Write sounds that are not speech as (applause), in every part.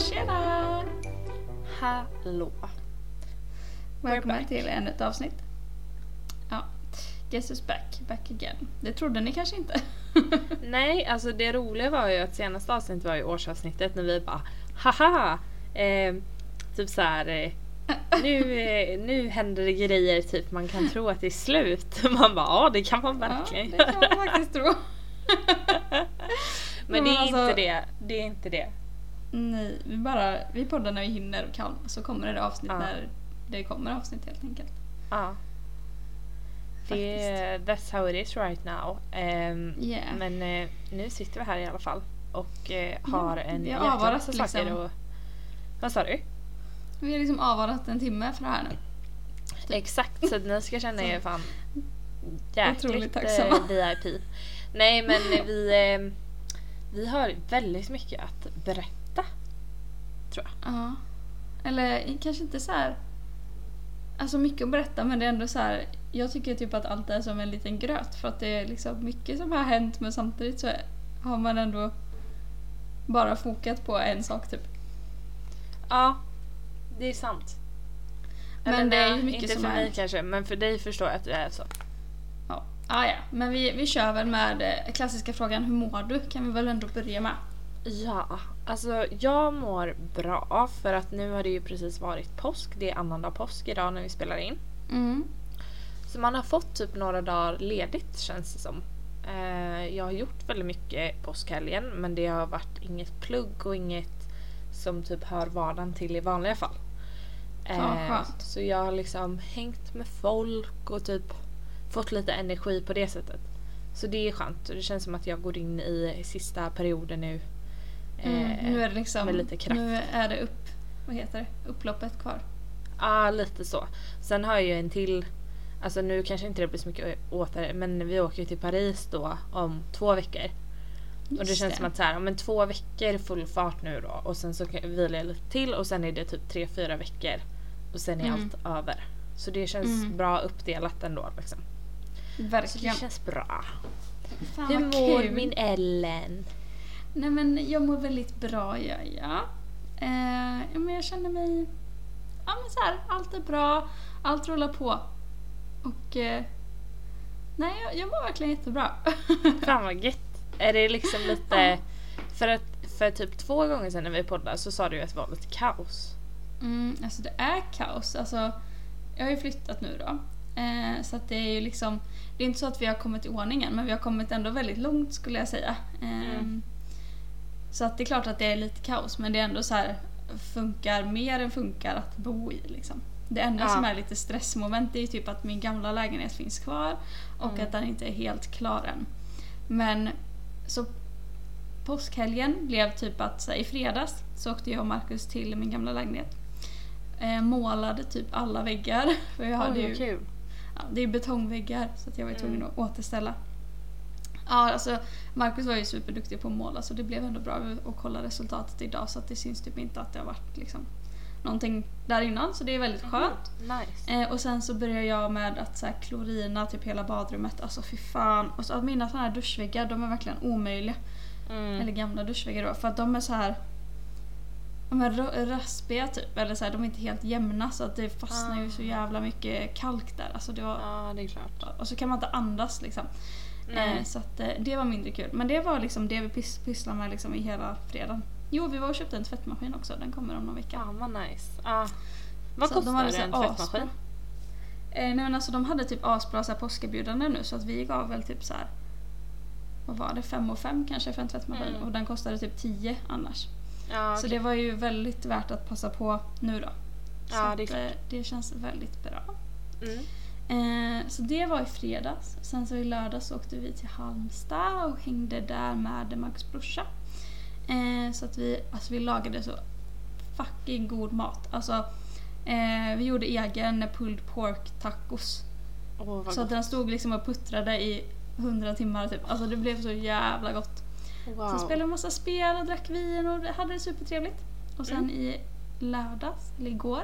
tjena! Hallå. Välkommen back. till ännu ett avsnitt. Ja, Guess who's back, back again. Det trodde ni kanske inte? (laughs) Nej, alltså det roliga var ju att senaste avsnittet var ju årsavsnittet när vi bara haha! Eh, typ så här. Eh, nu, eh, nu händer det grejer, typ man kan tro att det är slut. (laughs) Man bara ja det kan man verkligen ja, det kan man faktiskt tro. (laughs) Men det är alltså- inte det. Det är inte det. Nej, vi bara vi poddar när vi hinner och kan. Så kommer det avsnitt Ja. när det kommer avsnitt helt enkelt. Ja. Det, that's how it is right now. Ehm, Yeah. Men eh, nu sitter vi här i alla fall och eh, har Ja, en jäkla massa saker liksom. och... Vad sa du? Vi har liksom avvarat en timme för det här nu. Exakt, så ni ska känna (laughs) er fan jäkligt eh, (laughs) VIP. Nej men vi, eh, vi har väldigt mycket att berätta. Tror jag. Ja. Eller kanske inte så här. Alltså mycket att berätta men det är ändå så här. Jag tycker typ att allt är som en liten gröt för att det är liksom mycket som har hänt men samtidigt så har man ändå bara fokat på en sak typ. Ja, det är sant. Men Eller det är ju mycket Inte som för mig kanske men för dig förstår jag att det är så. Ja, ah, ja. men vi, vi kör väl med eh, klassiska frågan hur mår du? Kan vi väl ändå börja med. Ja, alltså jag mår bra för att nu har det ju precis varit påsk. Det är annandag påsk idag när vi spelar in. Mm. Så man har fått typ några dagar ledigt känns det som. Eh, jag har gjort väldigt mycket påskhelgen men det har varit inget plugg och inget som typ hör vardagen till i vanliga fall. Eh, så jag har liksom hängt med folk och typ fått lite energi på det sättet. Så det är skönt och det känns som att jag går in i sista perioden nu. Mm. Eh, Nu är det liksom, med lite kraft. nu är det upp, vad heter det, upploppet kvar. Ja, lite så. Sen har jag ju en till, alltså nu kanske inte det blir så mycket åter, men vi åker ju till Paris då om två veckor. och det Just känns som att så här, om en två veckor full fart nu då och sen så kan- vilar jag lite till och sen är det typ tre, fyra veckor och sen är Mm. allt över. Så det känns Mm. bra uppdelat ändå liksom. Så det Verkligen. känns bra. Fan Hur mår kul. min Ellen? Nej men jag mår väldigt bra gör jag. Eh, ja, men jag känner mig... Ja men så här, allt är bra, allt rullar på. Och... Eh, nej, jag, jag mår verkligen jättebra. (laughs) Fan vad gött. Är det liksom lite, för att för typ två gånger sedan när vi poddade så sa du att det var lite kaos. Mm, alltså det är kaos. Alltså, jag har ju flyttat nu då. Eh, så att det är ju liksom... Det är inte så att vi har kommit i ordning än, men vi har kommit ändå väldigt långt skulle jag säga. Mm. Så att det är klart att det är lite kaos, men det är ändå så här funkar mer än funkar att bo i liksom. Det enda Ja. som är lite stressmoment är ju typ att min gamla lägenhet finns kvar och Mm. att den inte är helt klar än. Men så påskhelgen blev typ att så här, i fredags så åkte jag och Marcus till min gamla lägenhet. Eh, målade typ alla väggar. (laughs) För jag hade Oj, ju, kul. ja, det är betongväggar så att jag var tvungen Mm. att återställa. Ja, alltså Marcus var ju superduktig på att måla så det blev ändå bra att kolla resultatet idag så att det syns typ inte att det har varit liksom någonting där innan så det är väldigt skönt. Nice. Eh, och sen så börjar jag med att så här, klorina typ hela badrummet. Alltså fy fan. Och så, mina såna här duschväggar de är verkligen omöjliga. Mm. Eller gamla duschväggar då. För att de är så här de är raspiga typ. Eller så här, de är inte helt jämna så att det fastnar ju så Ah. jävla mycket kalk där. Alltså det var, Ja, det är klart. Och så kan man inte andas liksom. Eh, så att, eh, det var mindre kul. Men det var liksom det vi pys- pysslade med liksom i hela fredagen. Jo, vi var och köpte en tvättmaskin också. Den kommer om någon vecka. Ja, vad nice. Ja. Vad Så de kostar så en tvättmaskin? Eh, nej men alltså de hade typ asbra så här påskerbjudande nu så att vi gav väl typ så här. Vad var det? fem och fem kanske för en tvättmaskin Mm. och den kostade typ 10 annars. Ja, Så okej. det var ju väldigt värt att passa på nu då. Så Ja, att, det eh, det känns väldigt bra. Mm. Eh, så det var i fredags. Sen så i lördags åkte vi till Halmstad och hängde där med Marcus brorsa. Eh, så att vi, alltså vi lagade så fucking god mat. Alltså, eh, vi gjorde egen pulled pork tacos. Vad Så att den stod liksom och puttrade i hundra timmar typ. Alltså det blev så jävla gott. Wow. Sen spelade vi massa spel och drack vin och hade det supertrevligt. Och sen Mm. i lördags, eller igår,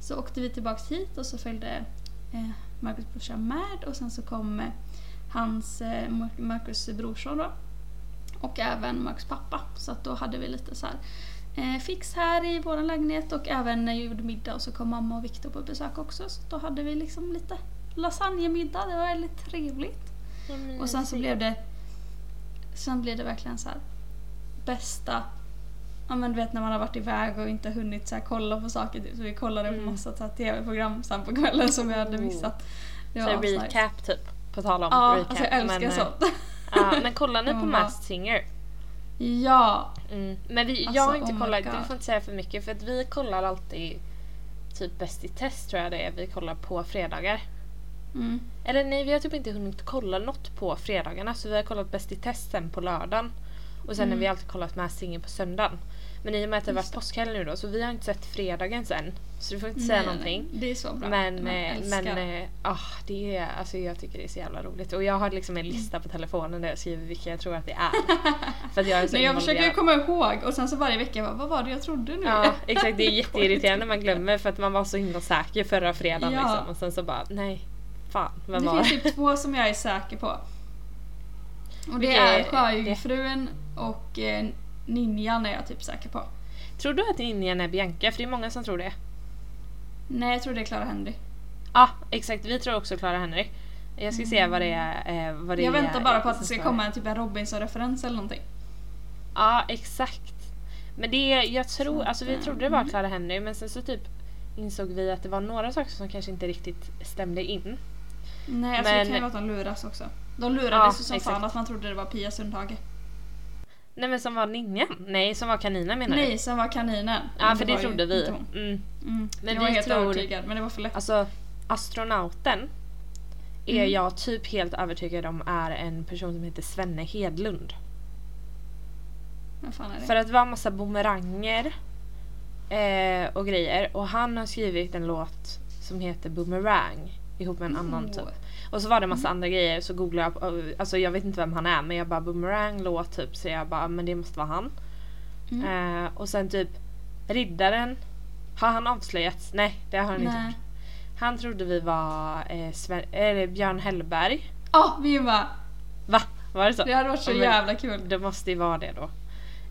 så åkte vi tillbaks hit och så följde eh, Marcus brorsa med och sen så kom eh, hans, eh, Mar- Marcus brorson då. Och även Marcus pappa. Så att då hade vi lite så här eh, fix här i vår lägenhet och även när jag gjorde middag och så kom mamma och Viktor på besök också så då hade vi liksom lite lasagnemiddag, det var väldigt trevligt. Och sen så blev det Sen blev det verkligen så här bästa Ja men du vet när man har varit iväg och inte hunnit så här kolla på saker typ. Så vi kollade på Mm. massa så här tv-program sen på kvällen som vi hade Oh. missat. Det Så recap typ. På tal om Ja, recap. alltså jag älskar men, eh, sånt. (laughs) Ja, men kollar ni (laughs) på. Masked Singer? Ja! Mm. Men vi, Alltså, jag har inte oh kollat, du får inte säga för mycket för att vi kollar alltid typ Bäst i test tror jag det är vi kollar på fredagar. Mm. Eller nej, vi har typ inte hunnit kolla något på fredagarna så vi har kollat Bäst i test sen på lördagen. Och sen Mm. har vi alltid kollat Masked Singer på söndagen. Men i och med att det har varit påskhelg nu då så vi har inte sett fredagen sen. Så du får inte säga Nej, någonting. Det är så bra. Men, eh, men eh, ah, det är, alltså jag tycker det är så jävla roligt. Och jag har liksom en lista på telefonen där jag skriver vilka jag tror att det är. (laughs) För att jag är så Nej, jag försöker komma ihåg och sen så varje vecka bara, vad var det jag trodde nu? Ja exakt, det är (laughs) jätteirriterande när man glömmer för att man var så himla säker förra fredagen Ja. liksom. Och sen så bara, nej. Fan, vem det var finns (laughs) typ två som jag är säker på. Och det är är Sjöjungfrun och eh, Ninjan är jag typ säker på. Tror du att Ninjan är Bianca? För det är många som tror det. Nej, jag tror det är Clara Henry. Ja exakt, vi tror också Clara Henry. Jag ska se vad det är. Eh, vad det Jag väntar bara på att det ska komma en typ en Robinson-referens eller någonting. Ja exakt. Men det jag tror, Så alltså vi att, trodde det var mm. Clara Henry men sen så typ insåg vi att det var några saker som kanske inte riktigt stämde in. Nej, alltså Men- det kan ju vara att de luras också. De lurades Ja, ju som exakt. fan att man trodde det var Pia Sundhage. Nej men som var ninjan? Nej som var kaninen menar du? Nej, som var kaninen. Ja Men för det ju trodde vi. Mm. Mm. Men jag var vi helt tror- övertygad men det var för lätt. Alltså astronauten är Mm. jag typ helt övertygad om är en person som heter Svenne Hedlund. Vad fan är det? För att det var massa bumeranger eh, och grejer och han har skrivit en låt som heter Boomerang ihop med en annan Oh. typ. Och så var det massa andra grejer så googlade jag, på- alltså jag vet inte vem han är men jag bara Boomerang låt typ så jag bara men det måste vara han. Mm. Eh, och sen typ Riddaren, har han avslöjats? Nej det har han inte Nej. gjort. Han trodde vi var eh, Sven, eller Björn Hellberg. Ja, vi bara, Va? Var det så? det hade varit så men- jävla kul. Det måste ju vara det då.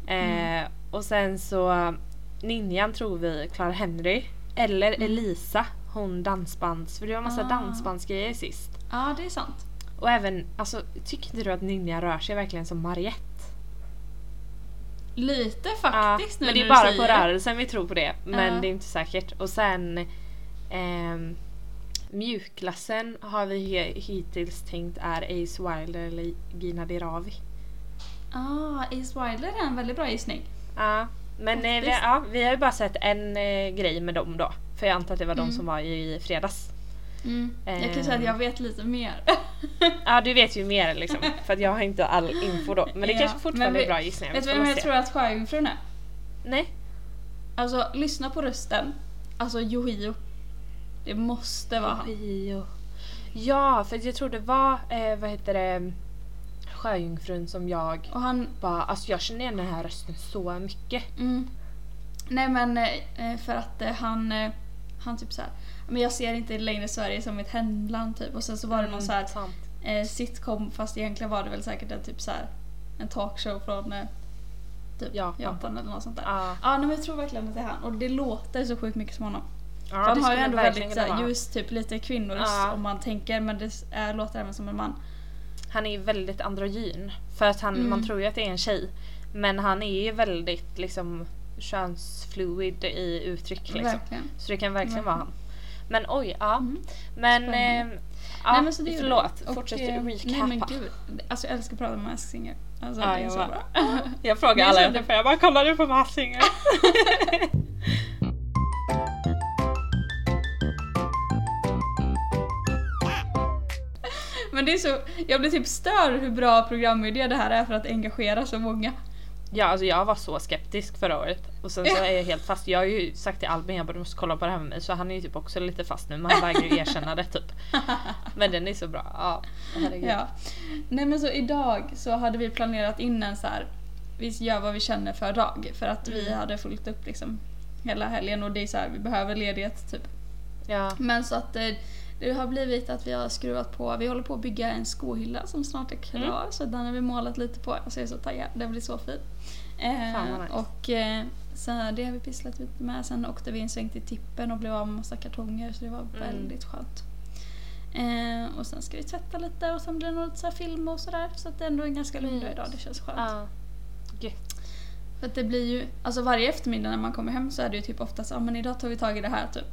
Eh, Mm. Och sen så Ninjan tror vi Clara Henry. Eller Mm. Elisa, hon dansbands... För det var massa Ah. dansbandsgrejer sist. Ja, det är sant. Och även, alltså tycker inte du att Ninja rör sig verkligen som Mariette? Lite Ja, faktiskt nu men det är bara på rörelsen vi tror på det. Men Ja. det är inte säkert. Och sen ehm, Mjukglassen har vi hittills tänkt är Ace Wilder eller Gina Dirawi. Ah, Ace Wilder är en väldigt bra gissning. Ja, men eh, vi, ja, vi har ju bara sett en eh, grej med dem då. För jag antar att det var de Mm. som var i fredags. Jag kan säga att jag vet lite mer. (laughs) Ja, du vet ju mer liksom. För att jag har inte all info då. Men det Ja, kanske fortfarande vi- är bra gissningar. vet du vem jag se. tror att Sjöjungfrun är? Nej. Alltså, lyssna på rösten. Alltså, Yohio. Det måste vara han. Ja, för jag tror det var, eh, vad heter det, Sjöjungfrun som jag Och han... bara, alltså jag känner igen den här rösten så mycket. Mm. Nej men eh, för att eh, han... Han typ såhär... Men jag ser inte längre Sverige som mitt hemland typ. Och sen så var det någon Mm, så här sant. eh, sitcom fast egentligen var det väl säkert en typ så här en talkshow från eh, typ Japan. Japan eller något sånt där. Ja, Ja nej, men jag tror verkligen att det är han och det låter så sjukt mycket som honom. ja, För han har ju ändå väldigt såhär, ljus, typ lite kvinnoröst Ja. om man tänker men det är, låter även som en man. Han är ju väldigt androgyn. För att han, Mm. man tror ju att det är en tjej. Men han är ju väldigt liksom könsfluid i uttryck liksom. Verkligen. Så det kan verkligen Verkligen. vara han. Men oj, ja. Mm. Men... Eh, ja, nej men så det förlåt. Och, fortsätt eh, recapa. Nej men gud. Alltså jag älskar att prata med Masked Singer. Alltså Ja, det är så bra. (laughs) Jag frågar alla jag träffar, jag bara kollar du på Masked Singer? (laughs) Men det är så, jag blir typ störd hur bra programidé det här är för att engagera så många. Ja, alltså jag var så skeptisk förra året. Och sen så är jag helt fast. Jag har ju sagt till Albin jag bara du måste kolla på det här med mig. Så han är ju typ också lite fast nu. Men han vägrar ju erkänna det typ. (laughs) Men den är så bra. Ja, herregud. Ja. Nej men så idag så hade vi planerat in en så här. vi gör vad vi känner för dag. För att vi Mm. hade fullt upp liksom hela helgen och det är så här, vi behöver ledighet typ. Ja. Men så att eh, det har blivit att vi har skruvat på, vi håller på att bygga en skohylla som snart är klar Mm. så den har vi målat lite på. Alltså jag är så taggad, den blir så fin. Eh, nice. Och eh, så det har vi pysslat lite med. Sen åkte vi en sväng till tippen och blev av med massa kartonger så det var Mm. väldigt skönt. Eh, och sen ska vi tvätta lite och sen blir det nog lite så här film och sådär. Så att det är ändå en ganska lugn dag idag, det känns skönt. Ja. Gött. För det blir ju, alltså varje eftermiddag när man kommer hem så är det ju typ oftast, ja men idag tar vi tag i det här typ.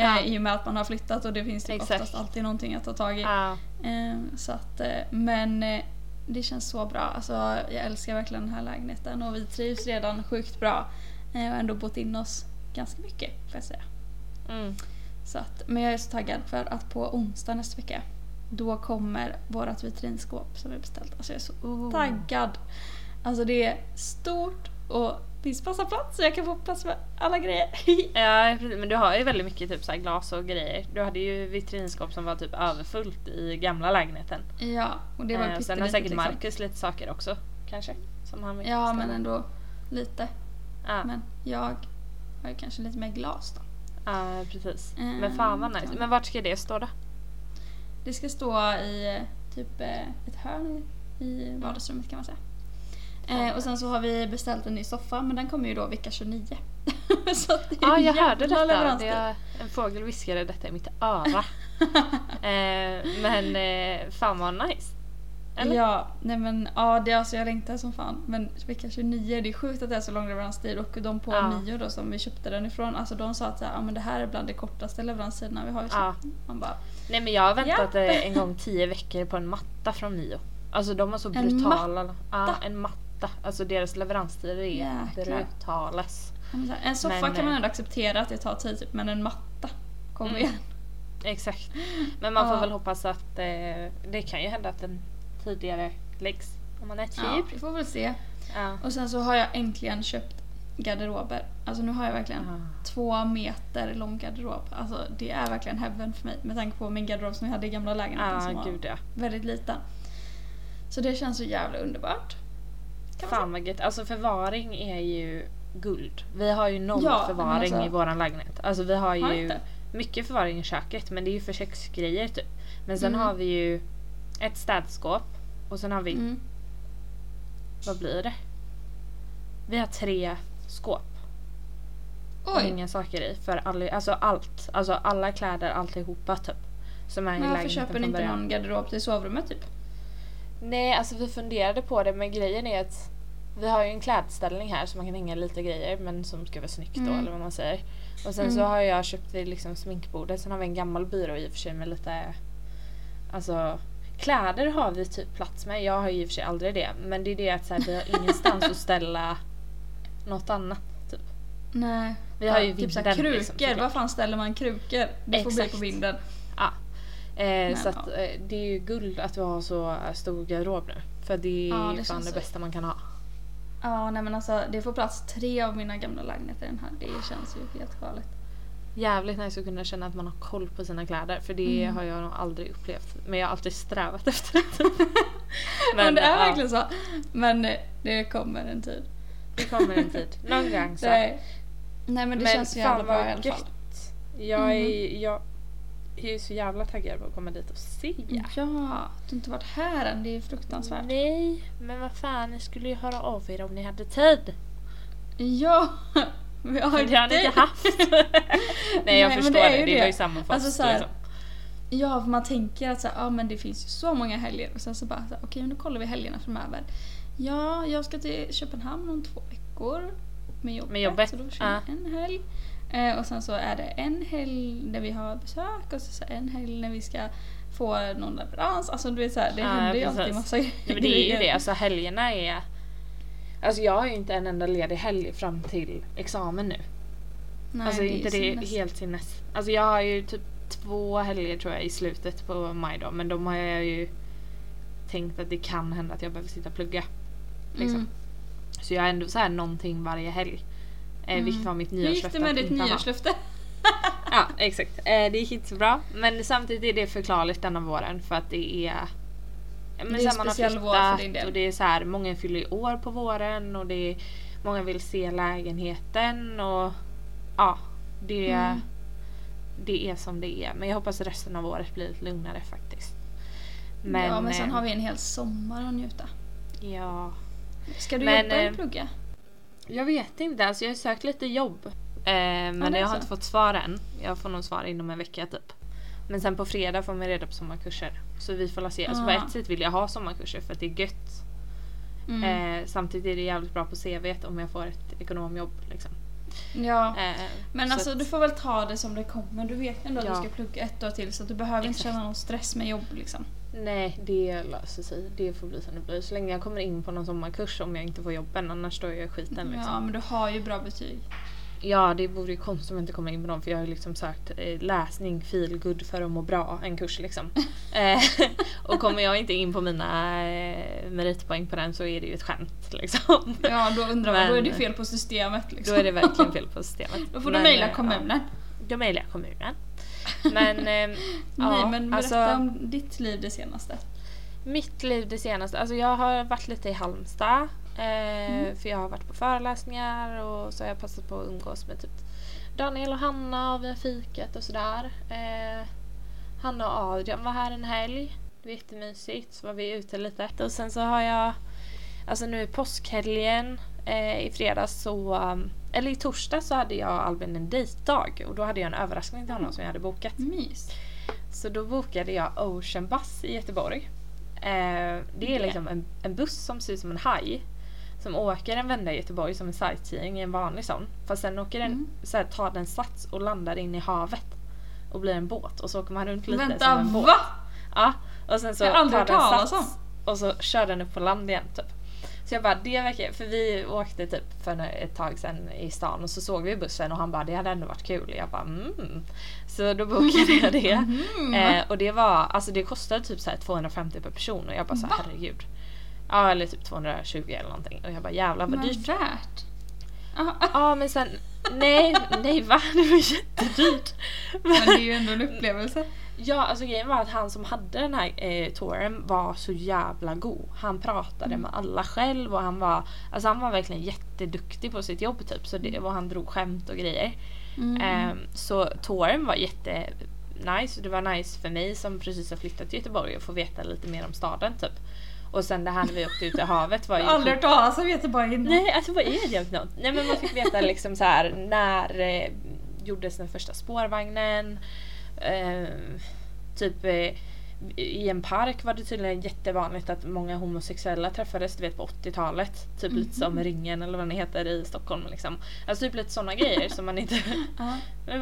Eh, Ja. I och med att man har flyttat och det finns typ Exakt. oftast alltid någonting att ta tag i. Ja. Eh, så att, eh, men eh, det känns så bra. Alltså jag älskar verkligen den här lägenheten och vi trivs redan sjukt bra. Eh, och har ändå bott in oss ganska mycket får jag säga. Mm. Så att, men jag är så taggad för att på onsdag nästa vecka då kommer vårat vitrinskåp som vi beställt. Alltså jag är så Oh. taggad. Alltså det är stort och finns massa plats så jag kan få plats med alla grejer. (laughs) Ja, men du har ju väldigt mycket typ så glas och grejer. Du hade ju vitrinskåp som var typ överfullt i gamla lägenheten. ja, och det var eh, sen har säkert liksom. Marcus lite saker också kanske. Som han Ja, ställa. men ändå lite. Ja, Men jag har ju kanske lite mer glas då. ja precis. Eh, Men fan vad nice. ja. Men vart ska det stå då? Det ska stå i eh, typ eh, ett hörn i vardagsrummet kan man säga. Eh, och sen så har vi beställt en ny soffa men den kommer ju då vecka 29. (laughs) så det är Ja, jag hörde detta. leveranstid. Det är, en fågel viskade detta i mitt öra. (laughs) eh, men eh, fan vad nice. Eller? Ja, nej men ja, det, alltså jag längtar som fan. Men vecka 29, det är sjukt att det är så lång leveranstid och de på Ja. Mio då som vi köpte den ifrån, alltså de sa att så här, ja, men det här är bland de kortaste leveranstiderna vi har. Ja. Man bara, Nej men jag har väntat Ja. eh, en gång tio veckor på en matta från Mio. Alltså de var så En brutala. Ja, en matta. Alltså deras leveranstider är Jäklar. ja, här, en soffa Men, kan man eh, ändå acceptera att det tar tid typ, men en matta, kom Mm. igen. Exakt. Men man får Ja. väl hoppas att eh, det kan ju hända att den tidigare läggs. Om man är Ja, typ. vi får väl se. Ja. Och sen så har jag äntligen köpt garderober. Alltså nu har jag verkligen Ah. två meter lång garderob. Alltså det är verkligen heaven för mig med tanke på min garderob som jag hade i gamla lägenheten Ja, som var gud ja. väldigt liten. Så det känns så jävla underbart. Kan Fan vad gött. Alltså förvaring är ju guld. Vi har ju noll Ja, förvaring alltså- i våran lägenhet. Alltså vi har Har ju inte? mycket förvaring i köket men det är ju för köksgrejer typ. Men sen Mm. har vi ju ett städskåp och sen har vi, Mm. vad blir det? Vi har tre skåp Oj, inga saker i för all, alltså allt. Alltså alla kläder, alltihopa typ. Som är men varför köper ni inte någon garderob till sovrummet typ? Nej, alltså vi funderade på det men grejen är att vi har ju en klädställning här så man kan hänga lite grejer men som ska vara snyggt då Mm. eller vad man säger. Och sen Mm. så har jag köpt det liksom sminkbordet, sen har vi en gammal byrå i och för sig med lite Alltså kläder har vi typ plats med, jag har ju i och för sig aldrig det men det är det att så här, vi har (laughs) ingenstans att ställa något annat. Typ. Nej. Vi har ju typ såhär vinden, krukor, liksom, var fan ställer man krukor? Det får bli Exakt. på vinden. Eh, Men, så att, ja. eh, det är ju guld att vi har så stor garderob nu. För det är Ja, ju det fan det bästa man kan ha. Ja, nej men alltså det får plats tre av mina gamla lägenheter i den här. Det känns ju helt galet. Jävligt nice att kunna känna att man har koll på sina kläder för det Mm. har jag nog aldrig upplevt. Men jag har alltid strävat (laughs) efter det. Men, det är ja, verkligen så. Men det kommer en tid. Det kommer en tid. Någon gång så. (laughs) Det, nej men det Men känns så jävla bra i alla fall. Jag Mm. är, jag är ju så jävla taggad på att komma dit och se. Ja, du har inte varit här än. Det är fruktansvärt. Nej, men vad fan, ni skulle ju höra av er om ni hade tid. Ja, (laughs) vi har Men det har ni inte haft. (laughs) Nej jag Nej, förstår det det, är ju det, det. var ju samma för Alltså oss. så här, liksom. Ja, för man tänker att så här, ja, men det finns ju så många helger och sen så bara okej, men då kollar vi helgerna framöver. Ja, jag ska till Köpenhamn om två veckor med jobbet. Med jobbet, Så då kör ja. jag en helg. Eh, och sen så är det en helg där vi har besök och så, en helg när vi ska få någon leverans. Alltså du vet så här, det Ja, händer ju alltid massa grejer. Men det är ju det, alltså helgerna är... Alltså jag har ju inte en enda ledig helg fram till examen nu. Nej, alltså är inte det sinnes. helt sinnes. Alltså jag har ju typ två helger tror jag i slutet på maj då men de har jag ju tänkt att det kan hända att jag behöver sitta och plugga. Liksom. Mm. Så jag har ändå så här någonting varje helg. Eh, Mm. Vilket var mitt Hur gick nyårslöfte. det med ditt nyårslöfte? (laughs) Ja exakt. Eh, det gick inte så bra. Men samtidigt är det förklarligt denna våren för att det är Men Det är en speciell vår för din del. och det är så här, många fyller år på våren och det är, många vill se lägenheten och ja, det Mm. det är som det är. Men jag hoppas resten av året blir lite lugnare faktiskt. Men, ja, men sen eh, har vi en hel sommar att njuta. Ja. Ska du Men, jobba eller plugga? Jag vet inte, alltså jag har sökt lite jobb. Eh, men är jag har så. inte fått svar än. Jag får nog svar inom en vecka typ. Men sen på fredag får man reda på sommarkurser. Så vi får se. Alltså på Ah. ett sätt vill jag ha sommarkurser för att det är gött. Mm. Eh, samtidigt är det jävligt bra på CV om jag får ett ekonomjobb. Liksom. ja. Eh, Men så alltså att- du får väl ta det som det kommer. Du vet ändå att Ja. du ska plugga ett år till så att du behöver inte Exakt. känna någon stress med jobb liksom. Nej, det löser sig. Det får bli som det blir. Så länge jag kommer in på någon sommarkurs om jag inte får jobben. Annars står jag i skiten liksom. Ja, men du har ju bra betyg. Ja, det vore ju konstigt om jag inte kommer in på dem för jag har liksom sökt eh, läsning, feel good för att må bra, en kurs liksom. (laughs) eh, och kommer jag inte in på mina eh, meritpoäng på den så är det ju ett skämt liksom. Ja, då undrar man, då är det fel på systemet liksom. Då är det verkligen fel på systemet. (laughs) Då får du mejla eh, kommunen. Ja, då mejlar jag kommunen. Men, (laughs) eh, Nej, ja, men berätta alltså, om ditt liv det senaste. mitt liv det senaste, alltså jag har varit lite i Halmstad. Eh, Mm. För jag har varit på föreläsningar och så har jag passat på att umgås med typ Daniel och Hanna och vi har fikat och sådär. Eh, Hanna och Adrian var här en helg. Det var jättemysigt. Så var vi ute lite. Och sen så har jag, alltså nu i påskhelgen eh, i fredags så, um, eller i torsdag så hade jag och Albin en dejtdag och då hade jag en överraskning till honom som jag hade bokat. Mys. Så då bokade jag Ocean Bus i Göteborg. Eh, det är liksom en, en buss som ser ut som en haj. Som åker en vända i Göteborg som en sightseeing i en vanlig sån. Fast sen åker den, Mm. så här, tar den sats och landar in i havet. Och blir en båt och så åker man runt lite Vänta, som en båt. va? Ja, och sen så Jag har aldrig tar den sats och så kör den upp på land igen typ. Så jag bara, det verkar, för vi åkte typ för ett tag sedan i stan och så såg vi bussen och han bara, det hade ändå varit kul. Jag bara, mm. Så då bokade jag det. Mhm. Eh, och det var, alltså det kostade typ så här 250 per person och jag bara så här, herregud. Ja eller typ 220 eller någonting och jag bara jävlar vad Men dyrt. värt. Ja, Ja men sen, nej, nej va? Det var jättedyrt. men det är ju ändå en upplevelse. Ja, alltså grejen var att han som hade den här eh, touren var så jävla god. Han pratade Mm. med alla själv och han var, alltså han var verkligen jätteduktig på sitt jobb typ. Så det, och han drog skämt och grejer. Mm. Ehm, så touren var jätte nice. Det var nice för mig som precis har flyttat till Göteborg och få veta lite mer om staden typ. Och sen det här när vi åkte ut i havet var jag ju har aldrig hört talas om Göteborg innan. Nej, alltså vad är det för något? Nej men man fick veta liksom så här när eh, gjordes den första spårvagnen? Eh, typ eh, i en park var det tydligen jättevanligt att många homosexuella träffades, du vet på 80-talet. Typ lite som Ringen eller vad den heter i Stockholm liksom. Alltså typ lite sådana grejer som man inte... (laughs)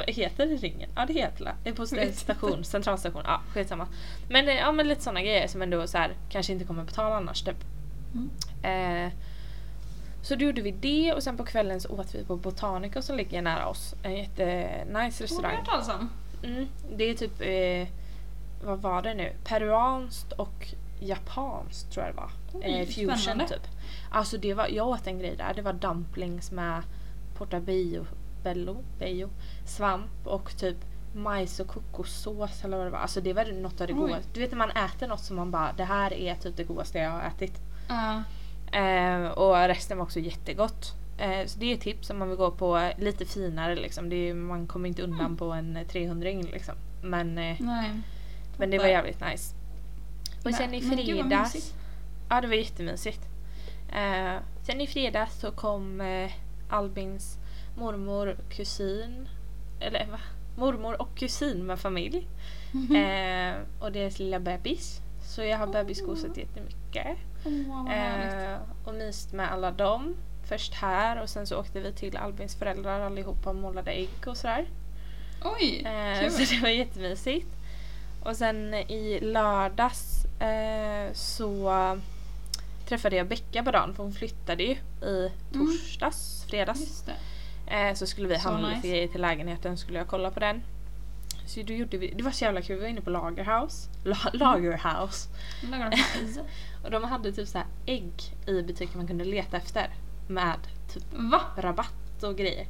Heter det Ringen? Ja det heter det. Det är på station, centralstation. Ja skitsamma. Men, eh, ja, men lite sådana grejer som ändå så här, kanske inte kommer på tal annars typ. Mm. Eh, så då gjorde vi det och sen på kvällen så åt vi på Botanica som ligger nära oss. En jättenice har restaurang. hört talas om? Mm, det är typ, eh, vad var det nu? Peruanskt och japanskt tror jag det var. Oj, eh, fusion spännande. typ. Alltså det var, jag åt en grej där. Det var dumplings med portabello, bello, bello, svamp och typ majs och kokossås eller vad det var. Alltså det var något av det godaste. Du vet när man äter något som man bara, det här är typ det godaste jag har ätit. Ja. Eh, och resten var också jättegott. Eh, så det är ett tips om man vill gå på lite finare liksom. Är, man kommer inte undan Mm. på en 300 liksom. Men, eh, Nej. men det var jävligt nice. Och sen i fredags. Ja det var jättemysigt. Eh, sen i fredags så kom eh, Albins mormor, kusin. Eller va? Mormor och kusin med familj. Eh, och deras lilla bebis. Så jag har bebisgosat jättemycket. Vad härligt. Eh, och myst med alla dem. Först här och sen så åkte vi till Albins föräldrar allihopa och målade ägg och sådär. Oj, Eh, kul. så det var jättemysigt. Och sen i lördags eh, så träffade jag Becka på dagen för hon flyttade ju i torsdags, fredags. Just det. Eh, så skulle vi handla nice. lite grejer till lägenheten skulle jag kolla på den. Så då gjorde vi, det var så jävla kul, vi var inne på Lagerhouse. La, Lagerhouse. Lagar de (laughs) här. Och de hade typ så här ägg i butiken man kunde leta efter. Med typ Va? rabatt och grejer.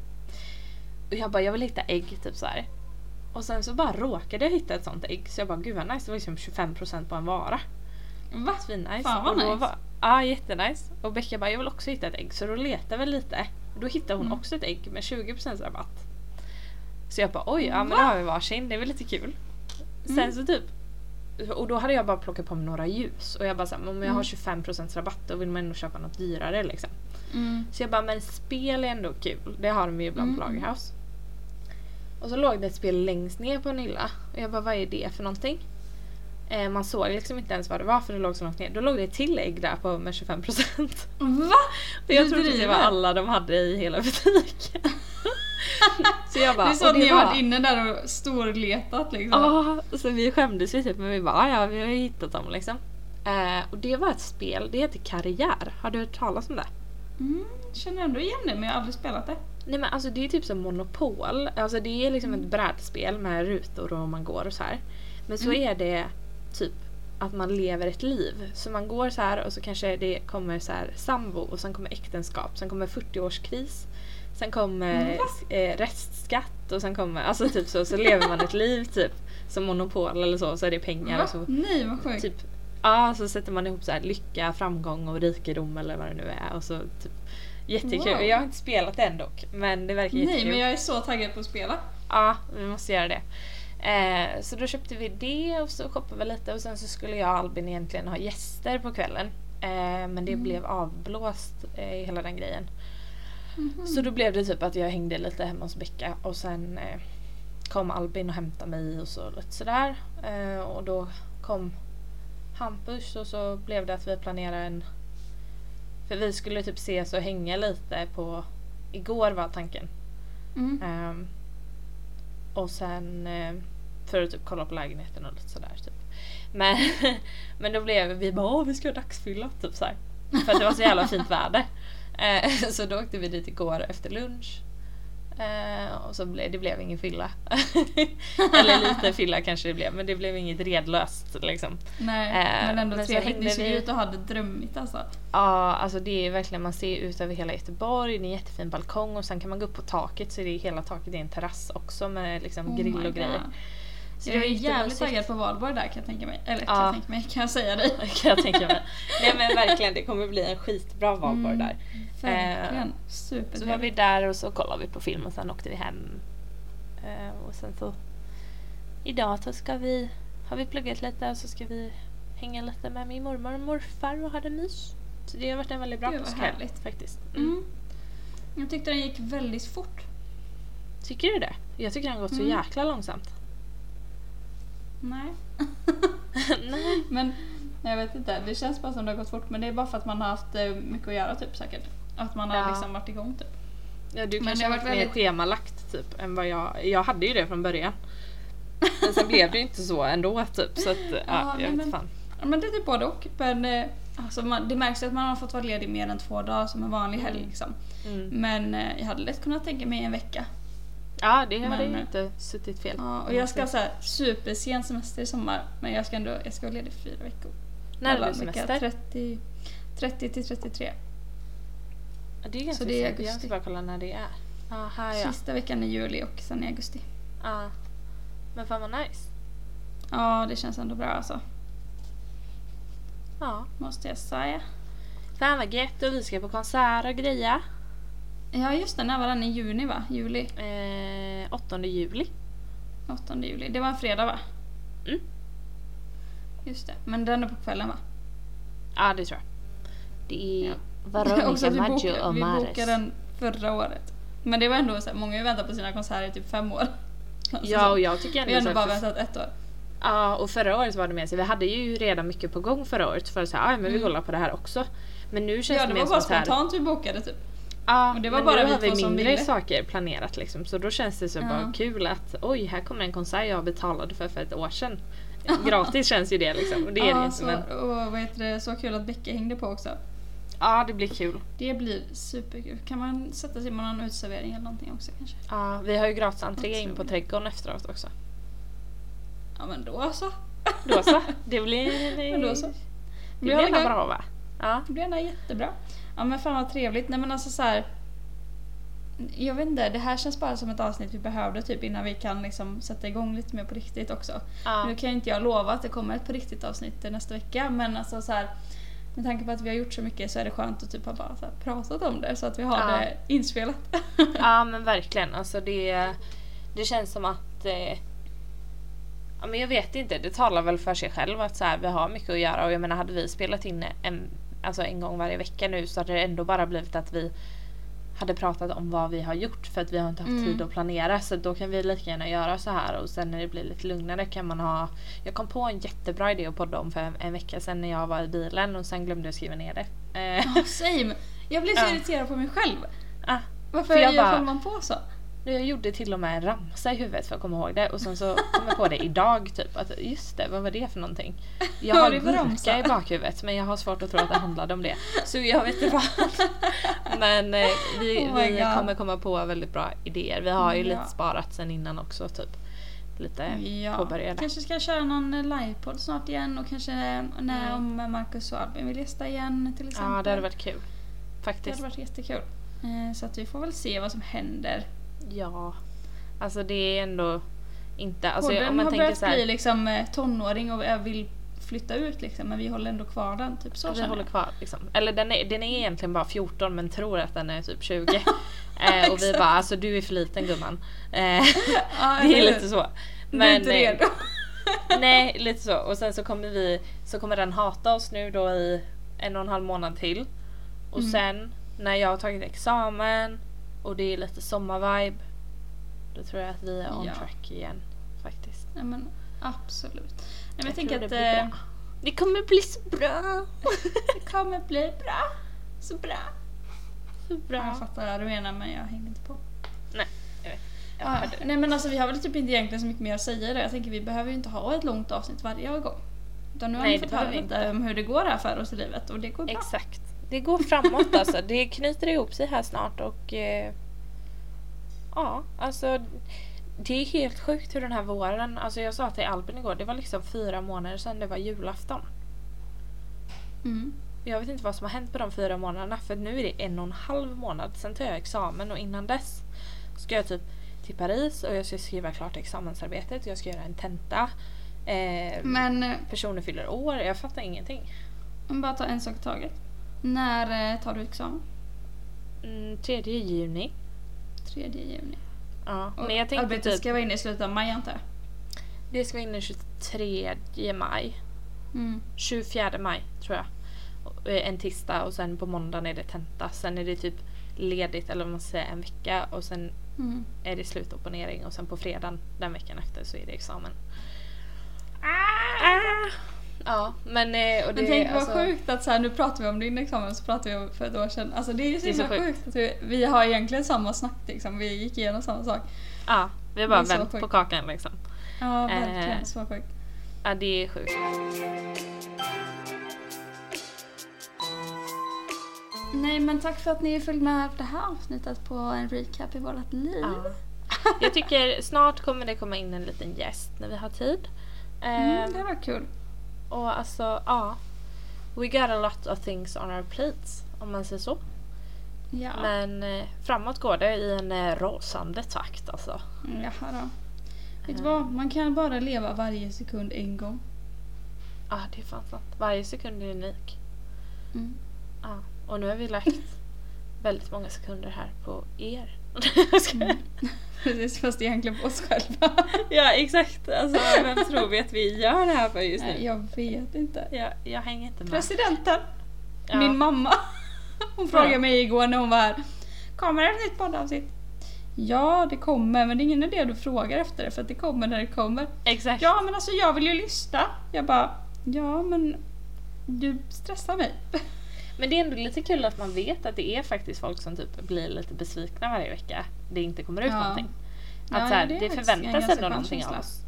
Och jag bara, jag vill hitta ägg typ så här. Och sen så bara råkade jag hitta ett sånt ägg så jag bara, gud vad nice, det var liksom 25% på en vara. Va? Svinnice. Fan, vad då nice. Var, ja jättenice. Och Becka bara, jag vill också hitta ett ägg så då letade vi lite. Då hittade hon Mm. också ett ägg med 20% rabatt. Så jag bara oj, ja men då Va? har vi varsin, det är väl lite kul. Sen Mm. så typ och då hade jag bara plockat på mig några ljus och jag bara såhär, om jag har Mm. 25% rabatt då vill man ändå köpa något dyrare liksom. Mm. Så jag bara, men spel är ändå kul. Det har de ju ibland på Mm. Lagerhaus. Och så låg det ett spel längst ner på en hylla. Och jag bara, vad är det för någonting? Eh, man såg liksom inte ens vad det var för det låg så långt ner. Då låg det ett tillägg där på med 25%. Va? Och jag Du trodde det var alla de hade i hela (laughs) butiken. (laughs) så jag bara, det är så att ni har var- varit inne där och storletat liksom. Ja, så vi skämdes ju typ men vi bara "Ah, ja vi har ju hittat dem liksom. Eh, och det var ett spel, det heter Karriär. Har du hört talas om det? Mm, känner ändå igen det men jag har aldrig spelat det. Nej men alltså det är typ som Monopol. Alltså det är liksom Mm. ett brädspel med rutor och man går och så här. Men så Mm. är det typ att man lever ett liv. Så man går så här och så kanske det kommer så här sambo och sen kommer äktenskap, sen kommer 40-årskris. Sen kommer Mm, eh, restskatt och sen kommer, alltså typ så, så lever man ett liv typ som Monopol eller så, så är det pengar Va? och så Nej vad sjukt. typ Ja, så sätter man ihop så här lycka, framgång och rikedom eller vad det nu är och så typ Jättekul. Wow. Jag har inte spelat det än dock men det verkar Nej jättekul. men jag är så taggad på att spela. Ja, vi måste göra det. Eh, så då köpte vi det och så shoppade vi lite och sen så skulle jag och Albin egentligen ha gäster på kvällen. Eh, men det Mm. blev avblåst eh, hela den grejen. Mhm. Så då blev det typ att jag hängde lite hemma hos Becka och sen eh, kom Albin och hämtade mig och så lite sådär. Eh, och då kom Hampus och så blev det att vi planerade en... För vi skulle typ ses och hänga lite på... Igår var tanken. Mm. Ehm, och sen eh, för att typ kolla på lägenheten och lite sådär typ. Men, (laughs) men då blev vi bara åh vi ska ha dagsfylla typ såhär. För att det var så jävla fint väder. (laughs) Eh, så då åkte vi dit igår efter lunch. Eh, och så blev det blev ingen fylla. (laughs) Eller lite fylla kanske det blev men det blev inget redlöst liksom. Nej Eh, men ändå men trevligt. Hängde ser vi- ut att ha det drömmigt alltså. Ja, alltså det är verkligen, man ser ut över hela Göteborg, det är en jättefin balkong och sen kan man gå upp på taket så det är hela taket är en terrass också med liksom Oh grill och grejer. God. Så jag är jävligt taggad på valborg där kan jag tänka mig. Eller kan Ja. jag tänka mig, kan jag säga dig? (laughs) kan jag tänka mig. (laughs) Nej men verkligen, det kommer bli en skitbra valborg Mm, där. Verkligen. Så var vi där och så kollade vi på film och sen åkte vi hem. Eh, och sen så idag så ska vi, har vi pluggat lite och så ska vi hänga lite med min mormor och morfar och ha det mys. Så det har varit en väldigt bra påskhelg faktiskt. Mm. Mm. Jag tyckte den gick väldigt fort. Tycker du det? Jag tycker den har gått så Mm. jäkla långsamt. Nej. (laughs) Nej. Men jag vet inte, det känns bara som det har gått fort men det är bara för att man har haft eh, mycket att göra typ säkert. Att man har Ja. liksom varit igång typ. Ja, du Men kanske har varit mer väldigt- schemalagt typ än vad jag... Jag hade ju det från början. Men sen blev det ju inte så ändå typ så att ja, Ja, jag nej, vet men- fan. Ja, men det är typ både och. Men eh, alltså man, det märks ju att man har fått vara ledig mer än två dagar som en vanlig helg. Mm. Liksom. Mm. Men eh, jag hade lätt kunnat tänka mig en vecka. Ja, det hade Men- ju inte suttit fel. Ja, och jag ska ha så här supersen semester i sommar. Men jag ska ändå jag ska vara ledig fyra veckor. När är du semester? 30, 30 till 33. Ja, det är ganska Så det är sent. Jag ska augusti. bara kolla när det är. Ah, här ja. Sista veckan i juli och sen i augusti. Ah. Men fan vad nice. Ja, det känns ändå bra alltså. Ja. Måste jag säga. Fan vad gött och vi ska på konsert och greja. Ja just det, när var den? I juni va? Juli? Eh, 8 juli. 8 juli. Det var en fredag va? Mm. Just det. Men den är på kvällen va? Ja, det tror jag. Det är Ja. Veronica (laughs) Också att vi Maggio bokade, och vi bokade den förra året. Men det var ändå så här, många har väntat på sina konserter i typ fem år. (laughs) Alltså Ja, och jag tycker Vi har ändå ändå bara här, väntat ett år. Ja, och förra året var det med sig. Vi hade ju redan mycket på gång förra året för att säga, ah, men vi Mm. kollar på det här också. Men nu känns Ja, det det mer var som bara att här, spontant vi bokade typ. Ja, Och det var men bara nu vi har vi som mindre saker planerat liksom. Så då känns det så Ja. bara kul att oj, här kommer en konsert jag betalade för för ett år sedan. (laughs) Gratis känns ju det liksom. Och det är det ja, inte så, men och vad heter det, så kul att Becka hängde på också. ja, det blir kul. Det blir superkul. Kan man sätta sig med någon uteservering eller någonting också kanske? Ja, vi har ju gratis entré in på trädgården efteråt också. Ja men då så. Då så, det (laughs) blir... Men då så. Det Vi blir igång. bra va? Ja. Det blir ändå jättebra. Ja men fan vad trevligt. Nej men alltså så här. Jag vet inte, det här känns bara som ett avsnitt vi behövde typ innan vi kan liksom sätta igång lite mer på riktigt också. ja. Nu kan ju inte jag lova att det kommer ett på riktigt avsnitt nästa vecka men alltså så här. Med tanke på att vi har gjort så mycket så är det skönt att typ ha bara pratat om det så att vi har Ja. det inspelat. (laughs) Ja men verkligen. Alltså det, det känns som att eh, Ja men jag vet inte, det talar väl för sig själv att så här, vi har mycket att göra och jag menar hade vi spelat in en, alltså en gång varje vecka nu så hade det ändå bara blivit att vi hade pratat om vad vi har gjort för att vi har inte haft Mm. tid att planera så då kan vi lika gärna göra så här och sen när det blir lite lugnare kan man ha Jag kom på en jättebra idé att podda om för en, en vecka sedan när jag var i bilen och sen glömde jag skriva ner det. Ja, same. Jag blir så Ja. irriterad på mig själv. ah, Varför För jag gör bara- håller man på så? Jag gjorde till och med en ramsa i huvudet för att komma ihåg det och sen så kom jag på det idag typ att just det, vad var det för någonting? Jag har (laughs) det gurka i bakhuvudet men jag har svårt att tro att det handlade om det. Så jag vet inte vad. (laughs) Men eh, vi, Oh vi kommer komma på väldigt bra idéer. Vi har ju Ja. lite sparat sen innan också typ. Lite Ja, påbörjade. kanske ska köra någon livepodd snart igen och kanske när Mm. om Marcus och Albin vill gästa igen till exempel. Ja det hade varit kul. Det Faktiskt. hade varit jättekul. Eh, Så att vi får väl se vad som händer. Ja. Alltså det är ändå inte, alltså Podden om man har tänker börjat så här, bli liksom eh, tonåring och jag vill flytta ut liksom, men vi håller ändå kvar den. Typ så vi håller kvar liksom. Eller den är, den är egentligen bara 14 men tror att den är typ 20. (laughs) eh, och vi bara alltså du är för liten gumman. Eh, (laughs) Ja, (laughs) det är lite så. Du är inte eh, redo. Nej lite så. Och sen så kommer vi, så kommer den hata oss nu då i en och en halv månad till. Och Mm. sen när jag har tagit examen och det är lite sommarvibe. Då tror jag att vi är on Ja. track igen. Faktiskt. Ja, men absolut. Nej, men jag, Jag tänker att det blir eh, bra. Det kommer bli så bra. (laughs) det kommer bli bra. Så bra. Så bra. Jag fattar vad du menar men jag hänger inte på. Nej, jag. Jag Ja, hörde det. nej men alltså vi har väl typ inte egentligen så mycket mer att säga där. Jag tänker vi behöver ju inte ha ett långt avsnitt varje gång. Utan nu har Nej, det fått höra vi lite om hur det går här för oss i livet och det går bra. Exakt. Det går framåt alltså. Det knyter ihop sig här snart och eh, ja, alltså det är helt sjukt hur den här våren, alltså jag sa till Albin igår, det var liksom fyra månader sedan det var julafton. Mm. Jag vet inte vad som har hänt på de fyra månaderna för nu är det en och en halv månad, sen tar jag examen och innan dess ska jag typ till Paris och jag ska skriva klart examensarbetet, jag ska göra en tenta. Eh, Men eh, Personer fyller år, jag fattar ingenting. om bara ta en sak i taget. När eh, tar du examen? Mm, 3 juni. 3 juni. Ja, men jag tänkte arbetet typ, ska vara inne i slutet av maj antar jag? det ska vara inne 23 maj. Mm. 24 maj tror jag. Eh, En tisdag och sen på måndagen är det tenta. Sen är det typ ledigt eller vad man säga en vecka och sen Mm. är det slutopponering och sen på fredagen den veckan efter så är det examen. Ah! Ja men eh, och det Men tänk vad alltså, sjukt att så här, nu pratar vi om din examen så pratade vi om för ett år sedan. Alltså det är ju så Det är så sjukt. sjukt. att vi, vi har egentligen samma snack liksom. Vi gick igenom samma sak. Ja, vi har bara vänt på kakan liksom. Ja verkligen, Eh. så sjukt. Ja det är sjukt. Nej men tack för att ni följde med på det här avsnittet på en recap i vårt liv. Ja. Jag tycker snart kommer det komma in en liten gäst när vi har tid. Mm, Ehm, det var kul. Och alltså, ja. We got a lot of things on our plates, om man säger så. Ja. Men eh, framåt går det i en eh, rasande takt alltså. Mm, Jaha då. Vet du Eh. vad? Man kan bara leva varje sekund en gång. Ja, det är fan sant. Varje sekund är unik. Mm. Ja. Och nu har vi lagt (laughs) väldigt många sekunder här på er. Mm. Precis, fast egentligen på oss själva. (laughs) ja, exakt. Alltså, vem tror vi att vi gör det här för just Nej, nu? jag vet inte. Jag, jag hänger inte med. Presidenten, Ja. min mamma. Hon frågade mig igår när hon var här. Kommer det ett nytt poddavsnitt? Ja, det kommer, men det är ingen idé du frågar efter det för att det kommer när det kommer. Exakt. Ja, men alltså jag vill ju lyssna. Jag bara, ja men du stressar mig. Men det är ändå lite kul att man vet att det är faktiskt folk som typ blir lite besvikna varje vecka. Det inte kommer ut Ja. någonting. Ja, Att så här, det det, förväntas ändå någonting av oss.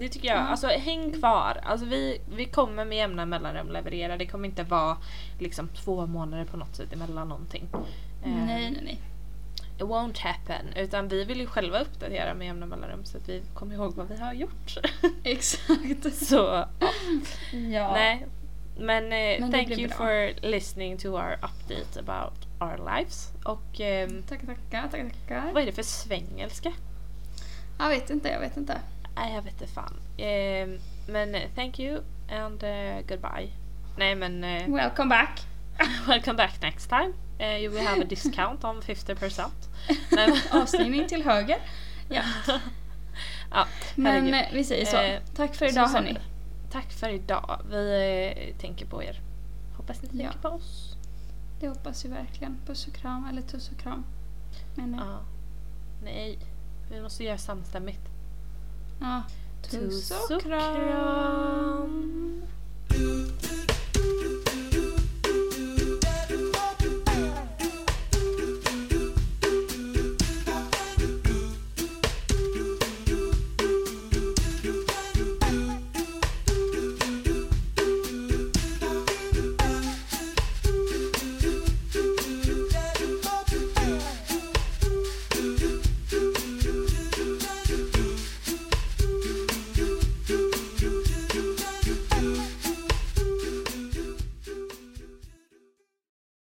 Det tycker jag. Ja. Alltså häng kvar. Alltså, vi, vi kommer med jämna mellanrum leverera. Det kommer inte vara liksom två månader på något sätt emellan någonting. Eh, Nej, nej, nej. It won't happen. Utan vi vill ju själva uppdatera med jämna mellanrum så att vi kommer ihåg vad vi har gjort. Exakt. (laughs) så ja. Ja. nej. Men, eh, Men thank you bra. for listening to our update about our lives. Och ehm, Tackar, tackar, tackar, tackar. vad är det för svengelska? Jag vet inte, jag vet inte. Nej, jag vet inte fan. Ehm, men eh, thank you and eh, goodbye. Nej men eh, (laughs) Welcome back. welcome back next time. Eh, you will have a discount on 50%. Nej, (laughs) men- (laughs) Avstängning till höger. Ja. Ja, Men eh, vi säger så. Eh, Tack för idag hörni tack för idag. Vi eh, tänker på er. Hoppas ni tänker ja. på oss. Det hoppas vi verkligen. Puss och kram, eller tuss och kram. Menar eh, ja. Nej, vi måste göra samstämmigt. Ja. Tuss och kram.